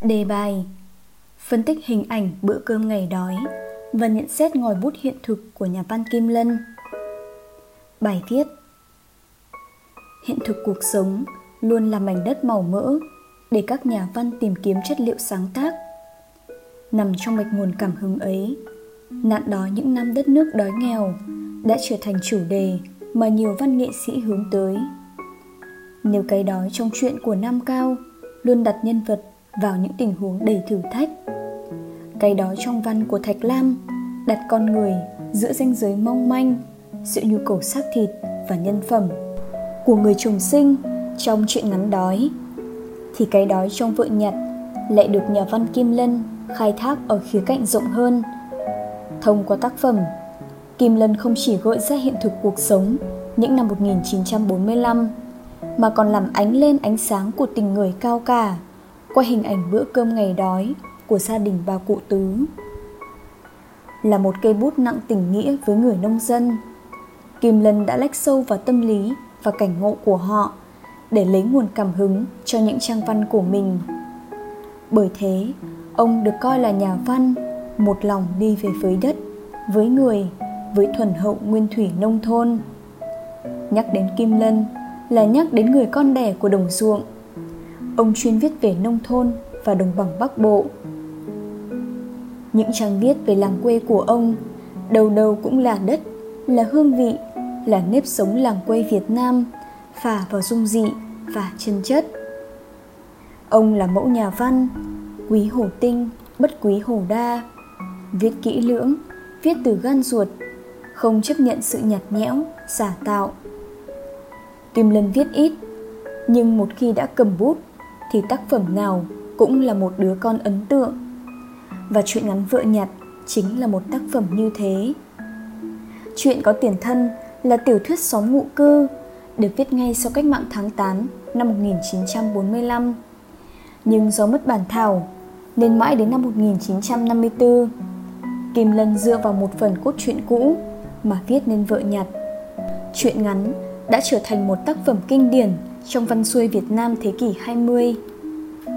Đề bài Phân tích hình ảnh bữa cơm ngày đói và nhận xét ngòi bút hiện thực của nhà văn Kim Lân. Bài viết Hiện thực cuộc sống luôn là mảnh đất màu mỡ để các nhà văn tìm kiếm chất liệu sáng tác. Nằm trong mạch nguồn cảm hứng ấy, nạn đói những năm đất nước đói nghèo đã trở thành chủ đề mà nhiều văn nghệ sĩ hướng tới. Nếu cái đói trong chuyện của Nam Cao luôn đặt nhân vật vào những tình huống đầy thử thách. Cái đó trong văn của Thạch Lam đặt con người giữa ranh giới mong manh giữa nhu cầu xác thịt và nhân phẩm của người trùng sinh trong chuyện ngắn đói thì cái đói trong vợ nhặt lại được nhà văn Kim Lân khai thác ở khía cạnh rộng hơn. Thông qua tác phẩm, Kim Lân không chỉ gợi ra hiện thực cuộc sống những năm 1945 mà còn làm ánh lên ánh sáng của tình người cao cả qua hình ảnh bữa cơm ngày đói của gia đình bà cụ tứ. Là một cây bút nặng tình nghĩa với người nông dân, Kim Lân đã lách sâu vào tâm lý và cảnh ngộ của họ để lấy nguồn cảm hứng cho những trang văn của mình. Bởi thế, ông được coi là nhà văn một lòng đi về với đất, với người, với thuần hậu nguyên thủy nông thôn. Nhắc đến Kim Lân là nhắc đến người con đẻ của đồng ruộng. Ông chuyên viết về nông thôn và đồng bằng Bắc Bộ. Những trang viết về làng quê của ông đầu đầu cũng là đất, là hương vị, là nếp sống làng quê Việt Nam phả vào dung dị và chân chất. Ông là mẫu nhà văn, quý hồ tinh, bất quý hồ đa, viết kỹ lưỡng, viết từ gan ruột, không chấp nhận sự nhạt nhẽo, giả tạo. Tuy lần viết ít, nhưng một khi đã cầm bút thì tác phẩm nào cũng là một đứa con ấn tượng. Và chuyện ngắn vợ nhặt chính là một tác phẩm như thế. Chuyện có tiền thân là tiểu thuyết xóm ngụ cư được viết ngay sau cách mạng tháng 8 năm 1945. Nhưng do mất bản thảo nên mãi đến năm 1954, Kim Lân dựa vào một phần cốt truyện cũ mà viết nên vợ nhặt. Chuyện ngắn đã trở thành một tác phẩm kinh điển trong văn xuôi Việt Nam thế kỷ 20,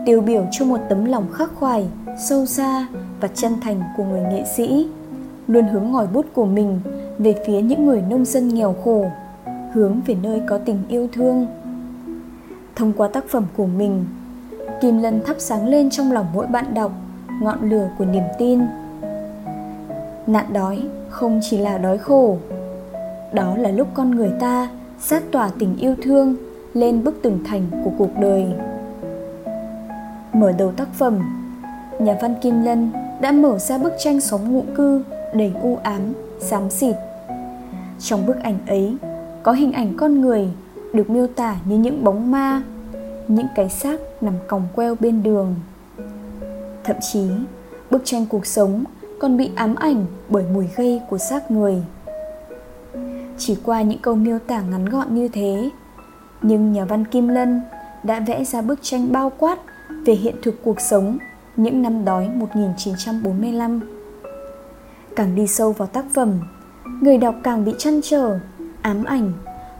tiêu biểu cho một tấm lòng khắc khoải, sâu xa và chân thành của người nghệ sĩ, luôn hướng ngòi bút của mình về phía những người nông dân nghèo khổ hướng về nơi có tình yêu thương. Thông qua tác phẩm của mình kim lân thắp sáng lên trong lòng mỗi bạn đọc ngọn lửa của niềm tin. Nạn đói không chỉ là đói khổ đó là lúc con người ta sát tỏa tình yêu thương lên bức tường thành của cuộc đời. Mở đầu tác phẩm, nhà văn kim lân đã mở ra bức tranh sống ngụ cư đầy u ám, xám xịt. Trong bức ảnh ấy, có hình ảnh con người được miêu tả như những bóng ma, những cái xác nằm còng queo bên đường. Thậm chí, bức tranh cuộc sống còn bị ám ảnh bởi mùi gây của xác người. Chỉ qua những câu miêu tả ngắn gọn như thế nhưng nhà văn kim lân đã vẽ ra bức tranh bao quát về hiện thực cuộc sống những năm đói 1945. Càng đi sâu vào tác phẩm, người đọc càng bị chăn trở ám ảnh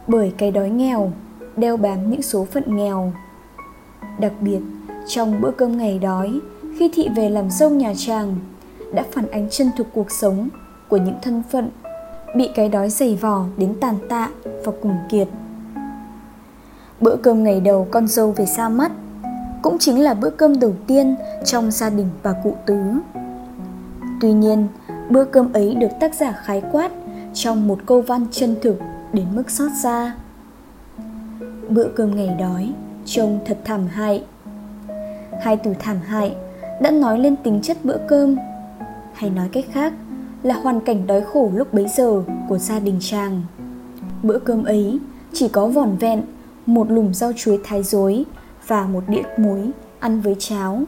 bởi cái đói nghèo đeo bám những số phận nghèo đặc biệt trong bữa cơm ngày đói khi thị về làm dâu nhà chàng đã phản ánh chân thực cuộc sống của những thân phận bị cái đói dày vò đến tàn tạ và cùng kiệt bữa cơm ngày đầu con dâu về xa mắt cũng chính là bữa cơm đầu tiên trong gia đình bà cụ tứ. Tuy nhiên, bữa cơm ấy được tác giả khái quát trong một câu văn chân thực đến mức xót xa. Bữa cơm ngày đói, trông thật thảm hại. Hai từ thảm hại đã nói lên tính chất bữa cơm, hay nói cách khác là hoàn cảnh đói khổ lúc bấy giờ của gia đình chàng. Bữa cơm ấy chỉ có vỏn vẹn một lùm rau chuối thái dối và một đĩa muối ăn với cháo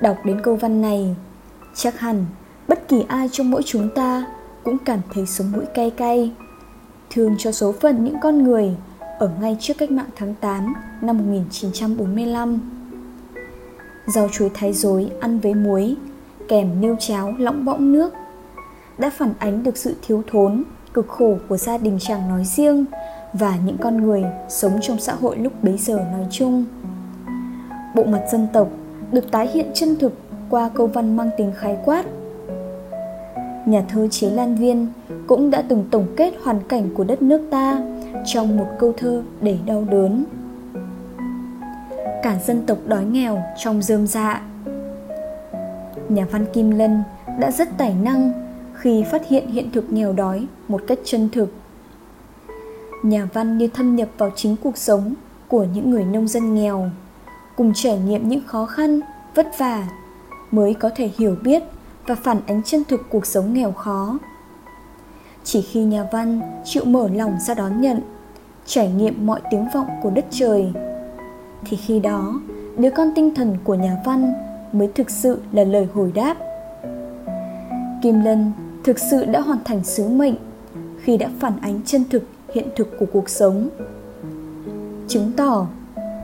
đọc đến câu văn này chắc hẳn bất kỳ ai trong mỗi chúng ta cũng cảm thấy sống mũi cay cay thương cho số phận những con người ở ngay trước cách mạng tháng 8 năm 1945. Rau chuối thái dối ăn với muối, kèm nêu cháo lỏng bõng nước đã phản ánh được sự thiếu thốn, cực khổ của gia đình chàng nói riêng và những con người sống trong xã hội lúc bấy giờ nói chung. Bộ mặt dân tộc được tái hiện chân thực qua câu văn mang tính khái quát. Nhà thơ Chế Lan Viên cũng đã từng tổng kết hoàn cảnh của đất nước ta trong một câu thơ đầy đau đớn. Cả dân tộc đói nghèo trong rơm dạ. Nhà văn Kim Lân đã rất tài năng khi phát hiện hiện thực nghèo đói một cách chân thực. Nhà văn như thâm nhập vào chính cuộc sống của những người nông dân nghèo, cùng trải nghiệm những khó khăn, vất vả mới có thể hiểu biết và phản ánh chân thực cuộc sống nghèo khó. Chỉ khi nhà văn chịu mở lòng ra đón nhận, trải nghiệm mọi tiếng vọng của đất trời, thì khi đó đứa con tinh thần của nhà văn mới thực sự là lời hồi đáp. Kim Lân thực sự đã hoàn thành sứ mệnh khi đã phản ánh chân thực hiện thực của cuộc sống. Chứng tỏ,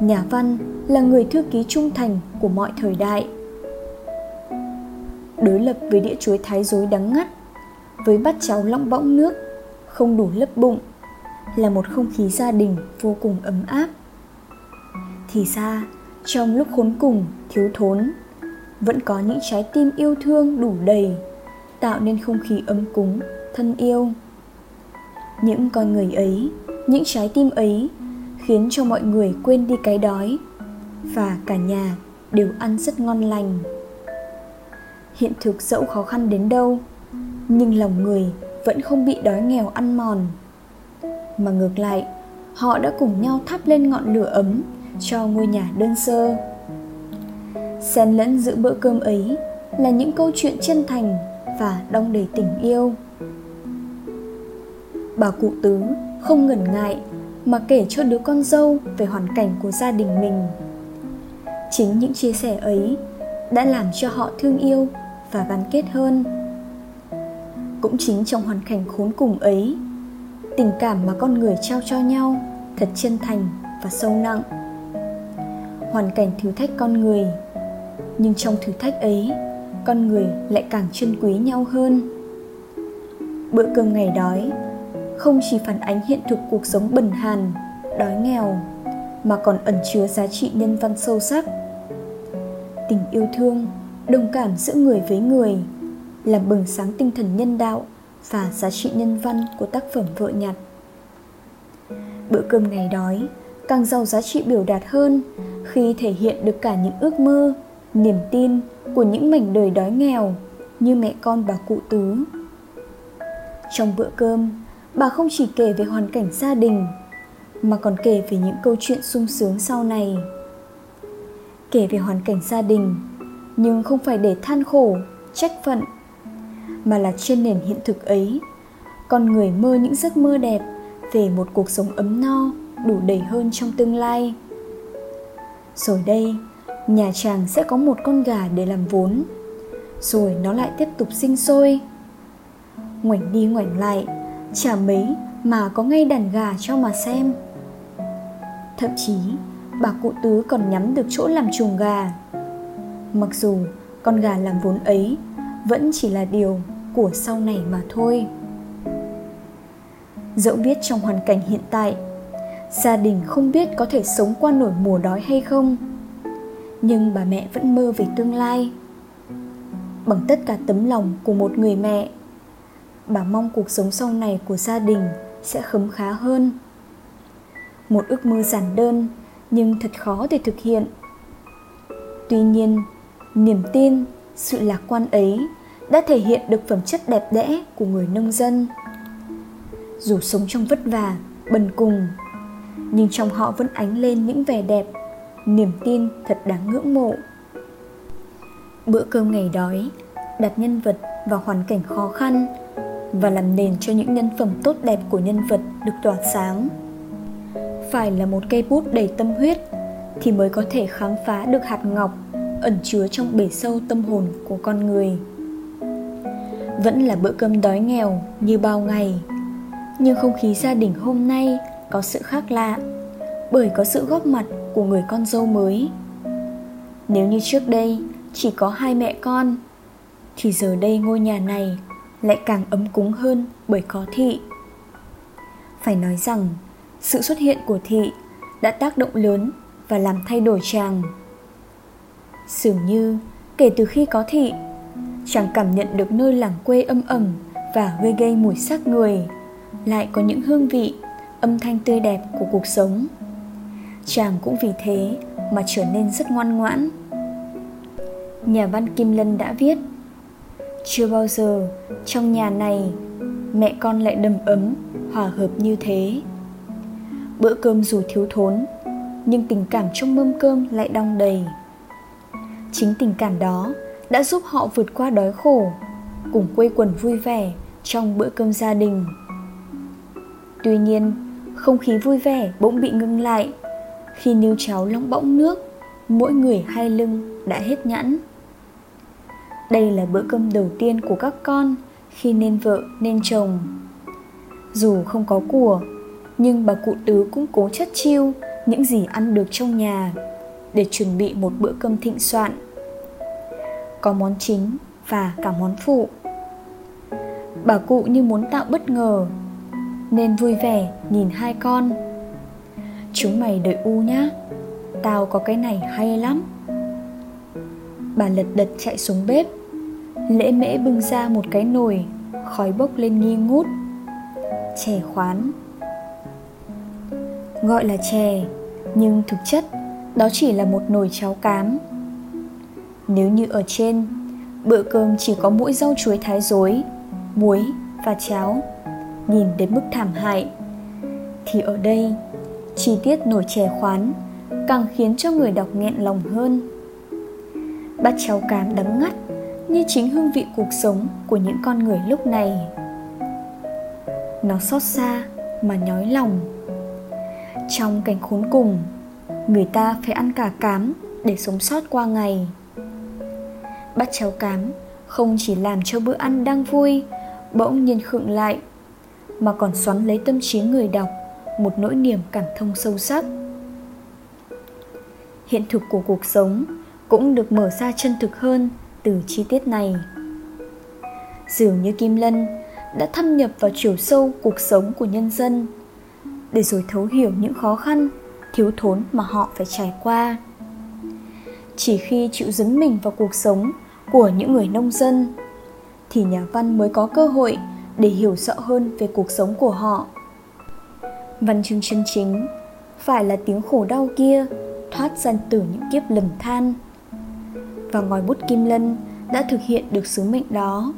nhà văn là người thư ký trung thành của mọi thời đại. Đối lập với đĩa chuối thái dối đắng ngắt, với bát cháo long bõng nước, không đủ lấp bụng, là một không khí gia đình vô cùng ấm áp. Thì ra, trong lúc khốn cùng, thiếu thốn, vẫn có những trái tim yêu thương đủ đầy, tạo nên không khí ấm cúng, thân yêu những con người ấy, những trái tim ấy, khiến cho mọi người quên đi cái đói và cả nhà đều ăn rất ngon lành. Hiện thực dẫu khó khăn đến đâu, nhưng lòng người vẫn không bị đói nghèo ăn mòn. Mà ngược lại, họ đã cùng nhau thắp lên ngọn lửa ấm cho ngôi nhà đơn sơ. Xen lẫn giữa bữa cơm ấy là những câu chuyện chân thành và đong đầy tình yêu bà cụ tứ không ngần ngại mà kể cho đứa con dâu về hoàn cảnh của gia đình mình. Chính những chia sẻ ấy đã làm cho họ thương yêu và gắn kết hơn. Cũng chính trong hoàn cảnh khốn cùng ấy, tình cảm mà con người trao cho nhau thật chân thành và sâu nặng. Hoàn cảnh thử thách con người, nhưng trong thử thách ấy, con người lại càng trân quý nhau hơn. Bữa cơm ngày đói không chỉ phản ánh hiện thực cuộc sống bần hàn, đói nghèo, mà còn ẩn chứa giá trị nhân văn sâu sắc. Tình yêu thương, đồng cảm giữa người với người, làm bừng sáng tinh thần nhân đạo và giá trị nhân văn của tác phẩm vợ nhặt. Bữa cơm ngày đói càng giàu giá trị biểu đạt hơn khi thể hiện được cả những ước mơ, niềm tin của những mảnh đời đói nghèo như mẹ con bà cụ tứ. Trong bữa cơm, bà không chỉ kể về hoàn cảnh gia đình, mà còn kể về những câu chuyện sung sướng sau này. Kể về hoàn cảnh gia đình, nhưng không phải để than khổ, trách phận, mà là trên nền hiện thực ấy, con người mơ những giấc mơ đẹp về một cuộc sống ấm no, đủ đầy hơn trong tương lai. Rồi đây, nhà chàng sẽ có một con gà để làm vốn, rồi nó lại tiếp tục sinh sôi. Ngoảnh đi ngoảnh lại chả mấy mà có ngay đàn gà cho mà xem. Thậm chí, bà cụ tứ còn nhắm được chỗ làm chuồng gà. Mặc dù con gà làm vốn ấy vẫn chỉ là điều của sau này mà thôi. Dẫu biết trong hoàn cảnh hiện tại, gia đình không biết có thể sống qua nổi mùa đói hay không, nhưng bà mẹ vẫn mơ về tương lai. Bằng tất cả tấm lòng của một người mẹ bà mong cuộc sống sau này của gia đình sẽ khấm khá hơn. Một ước mơ giản đơn, nhưng thật khó để thực hiện. Tuy nhiên, niềm tin, sự lạc quan ấy đã thể hiện được phẩm chất đẹp đẽ của người nông dân. Dù sống trong vất vả, bần cùng, nhưng trong họ vẫn ánh lên những vẻ đẹp, niềm tin thật đáng ngưỡng mộ. Bữa cơm ngày đói, đặt nhân vật vào hoàn cảnh khó khăn và làm nền cho những nhân phẩm tốt đẹp của nhân vật được tỏa sáng. Phải là một cây bút đầy tâm huyết thì mới có thể khám phá được hạt ngọc ẩn chứa trong bể sâu tâm hồn của con người. Vẫn là bữa cơm đói nghèo như bao ngày, nhưng không khí gia đình hôm nay có sự khác lạ bởi có sự góp mặt của người con dâu mới. Nếu như trước đây chỉ có hai mẹ con, thì giờ đây ngôi nhà này lại càng ấm cúng hơn bởi có thị. Phải nói rằng, sự xuất hiện của thị đã tác động lớn và làm thay đổi chàng. Dường như, kể từ khi có thị, Chàng cảm nhận được nơi làng quê âm ẩm Và gây gây mùi xác người, Lại có những hương vị, Âm thanh tươi đẹp của cuộc sống. Chàng cũng vì thế Mà trở nên rất ngoan ngoãn. Nhà văn Kim Lân đã viết chưa bao giờ trong nhà này Mẹ con lại đầm ấm Hòa hợp như thế Bữa cơm dù thiếu thốn Nhưng tình cảm trong mâm cơm lại đong đầy Chính tình cảm đó đã giúp họ vượt qua đói khổ, cùng quây quần vui vẻ trong bữa cơm gia đình. Tuy nhiên, không khí vui vẻ bỗng bị ngưng lại khi níu cháu lóng bỗng nước, mỗi người hai lưng đã hết nhãn. Đây là bữa cơm đầu tiên của các con khi nên vợ nên chồng. Dù không có của, nhưng bà cụ tứ cũng cố chất chiêu những gì ăn được trong nhà để chuẩn bị một bữa cơm thịnh soạn. Có món chính và cả món phụ. Bà cụ như muốn tạo bất ngờ nên vui vẻ nhìn hai con. Chúng mày đợi u nhá tao có cái này hay lắm bà lật đật chạy xuống bếp. Lễ mễ bưng ra một cái nồi khói bốc lên nghi ngút. Chè khoán. Gọi là chè nhưng thực chất đó chỉ là một nồi cháo cám. Nếu như ở trên, bữa cơm chỉ có mỗi rau chuối thái rối, muối và cháo, nhìn đến mức thảm hại, thì ở đây, chi tiết nổi chè khoán càng khiến cho người đọc nghẹn lòng hơn. Bát cháo cám đắng ngắt như chính hương vị cuộc sống của những con người lúc này. Nó xót xa mà nhói lòng. Trong cảnh khốn cùng, người ta phải ăn cả cám để sống sót qua ngày bát cháo cám không chỉ làm cho bữa ăn đang vui bỗng nhiên khựng lại mà còn xoắn lấy tâm trí người đọc một nỗi niềm cảm thông sâu sắc hiện thực của cuộc sống cũng được mở ra chân thực hơn từ chi tiết này. Dường như kim lân đã thâm nhập vào chiều sâu cuộc sống của nhân dân, để rồi thấu hiểu những khó khăn, thiếu thốn mà họ phải trải qua. Chỉ khi chịu dấn mình vào cuộc sống của những người nông dân, thì nhà văn mới có cơ hội để hiểu rõ hơn về cuộc sống của họ. Văn chương chân chính phải là tiếng khổ đau kia thoát ra từ những kiếp lầm than và ngòi bút kim lân đã thực hiện được sứ mệnh đó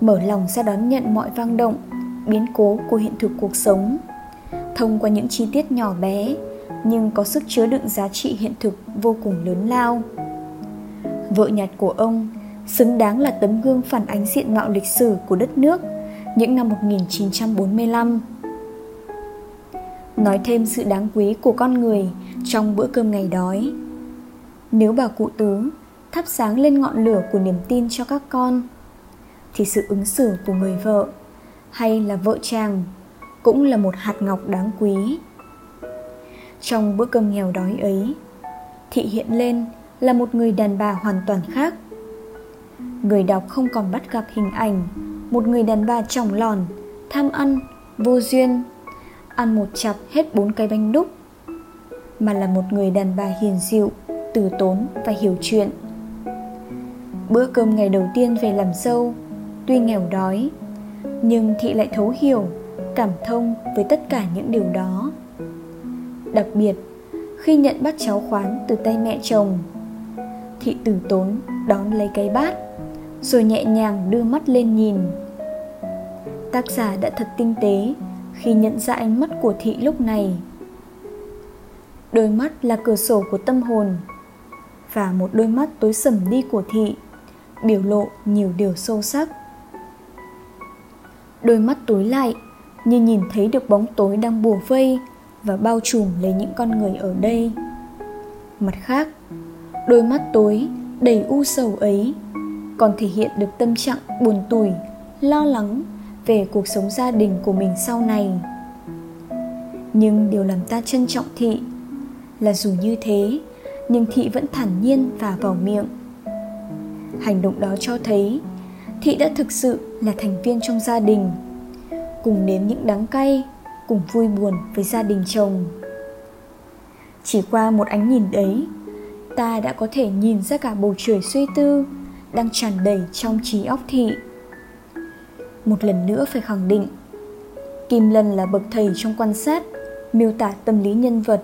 mở lòng ra đón nhận mọi vang động, biến cố của hiện thực cuộc sống thông qua những chi tiết nhỏ bé, nhưng có sức chứa đựng giá trị hiện thực vô cùng lớn lao vợ nhặt của ông xứng đáng là tấm gương phản ánh diện mạo lịch sử của đất nước, những năm 1945. Nói thêm sự đáng quý của con người trong bữa cơm ngày đói. Nếu bà cụ tứ thắp sáng lên ngọn lửa của niềm tin cho các con, thì sự ứng xử của người vợ hay là vợ chàng cũng là một hạt ngọc đáng quý. Trong bữa cơm nghèo đói ấy, thị hiện lên là một người đàn bà hoàn toàn khác người đọc không còn bắt gặp hình ảnh một người đàn bà trọng lòn tham ăn vô duyên ăn một chặp hết bốn cái bánh đúc mà là một người đàn bà hiền dịu từ tốn và hiểu chuyện. Bữa cơm ngày đầu tiên về làm dâu, tuy nghèo đói, nhưng thị lại thấu hiểu, cảm thông với tất cả những điều đó. Đặc biệt, khi nhận bát cháo khoán từ tay mẹ chồng, Thị tử tốn đón lấy cái bát, Rồi nhẹ nhàng đưa mắt lên nhìn. Tác giả đã thật tinh tế Khi nhận ra ánh mắt của thị lúc này. Đôi mắt là cửa sổ của tâm hồn và một đôi mắt tối sầm đi của thị, Biểu lộ nhiều điều sâu sắc. Đôi mắt tối lại, như nhìn thấy được bóng tối đang bùa vây và bao trùm lấy những con người ở đây. Mặt khác, đôi mắt tối đầy u sầu ấy còn thể hiện được tâm trạng buồn tủi, lo lắng về cuộc sống gia đình của mình sau này. Nhưng điều làm ta trân trọng thị là dù như thế nhưng thị vẫn thản nhiên và vào miệng. Hành động đó cho thấy thị đã thực sự là thành viên trong gia đình. Cùng nếm những đắng cay cùng vui buồn với gia đình chồng. Chỉ qua một ánh nhìn đấy, ta đã có thể nhìn ra cả bầu trời suy tư đang tràn đầy trong trí óc thị. Một lần nữa phải khẳng định kim lân là bậc thầy trong quan sát miêu tả tâm lý nhân vật.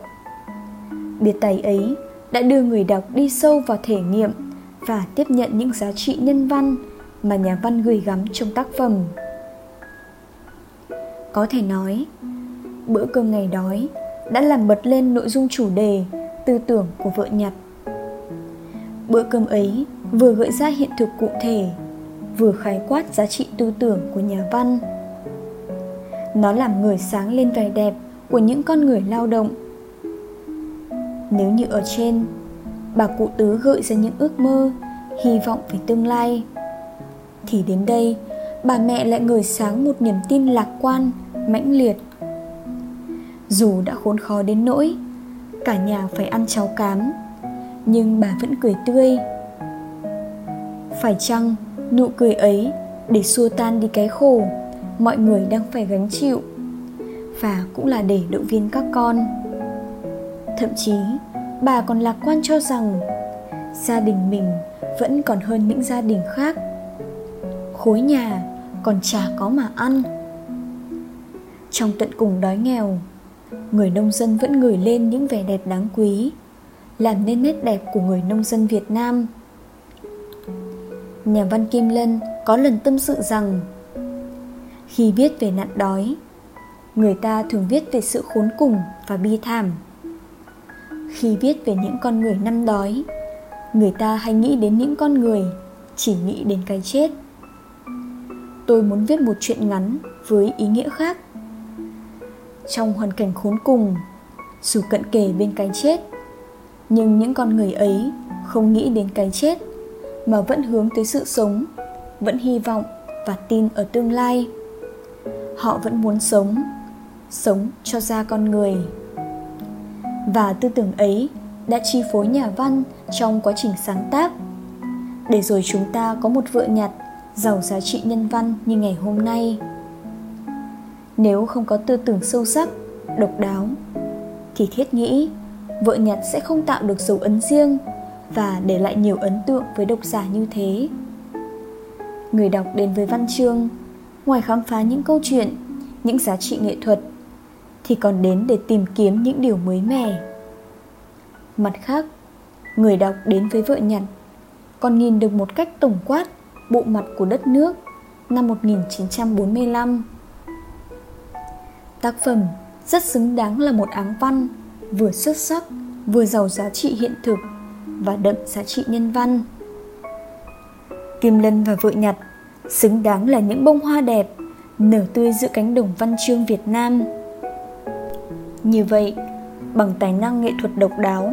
Biệt tài ấy đã đưa người đọc đi sâu vào thể nghiệm và tiếp nhận những giá trị nhân văn mà nhà văn gửi gắm trong tác phẩm. Có thể nói, bữa cơm ngày đói đã làm bật lên nội dung chủ đề tư tưởng của vợ nhặt bữa cơm ấy vừa gợi ra hiện thực cụ thể, vừa khái quát giá trị tư tưởng của nhà văn. Nó làm người sáng lên vẻ đẹp của những con người lao động nếu như ở trên. Bà cụ tứ gợi ra những ước mơ, hy vọng về tương lai. Thì đến đây, bà mẹ lại ngời sáng một niềm tin lạc quan, mãnh liệt. Dù đã khốn khó đến nỗi, cả nhà phải ăn cháo cám, nhưng bà vẫn cười tươi. Phải chăng nụ cười ấy để xua tan đi cái khổ mọi người đang phải gánh chịu? Và cũng là để động viên các con thậm chí, bà còn lạc quan cho rằng gia đình mình vẫn còn hơn những gia đình khác. Khối nhà còn chả có mà ăn. Trong tận cùng đói nghèo, người nông dân vẫn gửi lên những vẻ đẹp đáng quý, làm nên nét đẹp của người nông dân việt nam. Nhà văn kim lân có lần tâm sự rằng, khi viết về nạn đói, người ta thường viết về sự khốn cùng và bi thảm khi viết về những con người năm đói. Người ta hay nghĩ đến những con người, chỉ nghĩ đến cái chết. Tôi muốn viết một chuyện ngắn với ý nghĩa khác. Trong hoàn cảnh khốn cùng dù cận kề bên cái chết, nhưng những con người ấy không nghĩ đến cái chết, mà vẫn hướng tới sự sống, vẫn hy vọng và tin ở tương lai. Họ vẫn muốn sống sống cho ra con người và tư tưởng ấy đã chi phối nhà văn trong quá trình sáng tác. Để rồi chúng ta có một vựa nhặt giàu giá trị nhân văn như ngày hôm nay. Nếu không có tư tưởng sâu sắc, độc đáo, thì thiết nghĩ vợ nhặt sẽ không tạo được dấu ấn riêng và để lại nhiều ấn tượng với độc giả như thế. Người đọc đến với văn chương, ngoài khám phá những câu chuyện, những giá trị nghệ thuật thì còn đến để tìm kiếm những điều mới mẻ mặt khác người đọc đến với vợ nhặt còn nhìn được một cách tổng quát bộ mặt của đất nước năm 1945. Tác phẩm rất xứng đáng là một áng văn vừa xuất sắc, vừa giàu giá trị hiện thực và đậm giá trị nhân văn. Kim Lân và vợ nhặt xứng đáng là những bông hoa đẹp nở tươi giữa cánh đồng văn chương Việt Nam. Như vậy, bằng tài năng nghệ thuật độc đáo,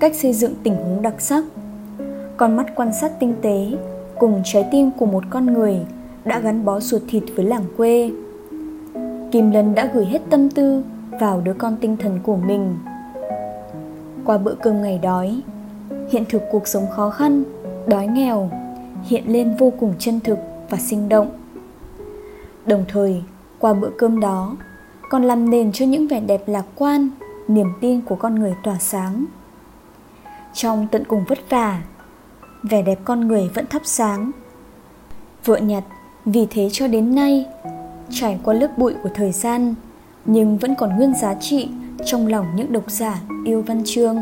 cách xây dựng tình huống đặc sắc, con mắt quan sát tinh tế cùng trái tim của một con người đã gắn bó ruột thịt với làng quê. Kim Lân đã gửi hết tâm tư vào đứa con tinh thần của mình. Qua bữa cơm ngày đói, hiện thực cuộc sống khó khăn, đói nghèo hiện lên vô cùng chân thực và sinh động. Đồng thời, qua bữa cơm đó, còn làm nền cho những vẻ đẹp lạc quan, niềm tin của con người tỏa sáng. Trong tận cùng vất vả, vẻ đẹp con người vẫn thắp sáng. Vợ nhặt vì thế cho đến nay, trải qua lớp bụi của thời gian, nhưng vẫn còn nguyên giá trị trong lòng những độc giả yêu văn chương.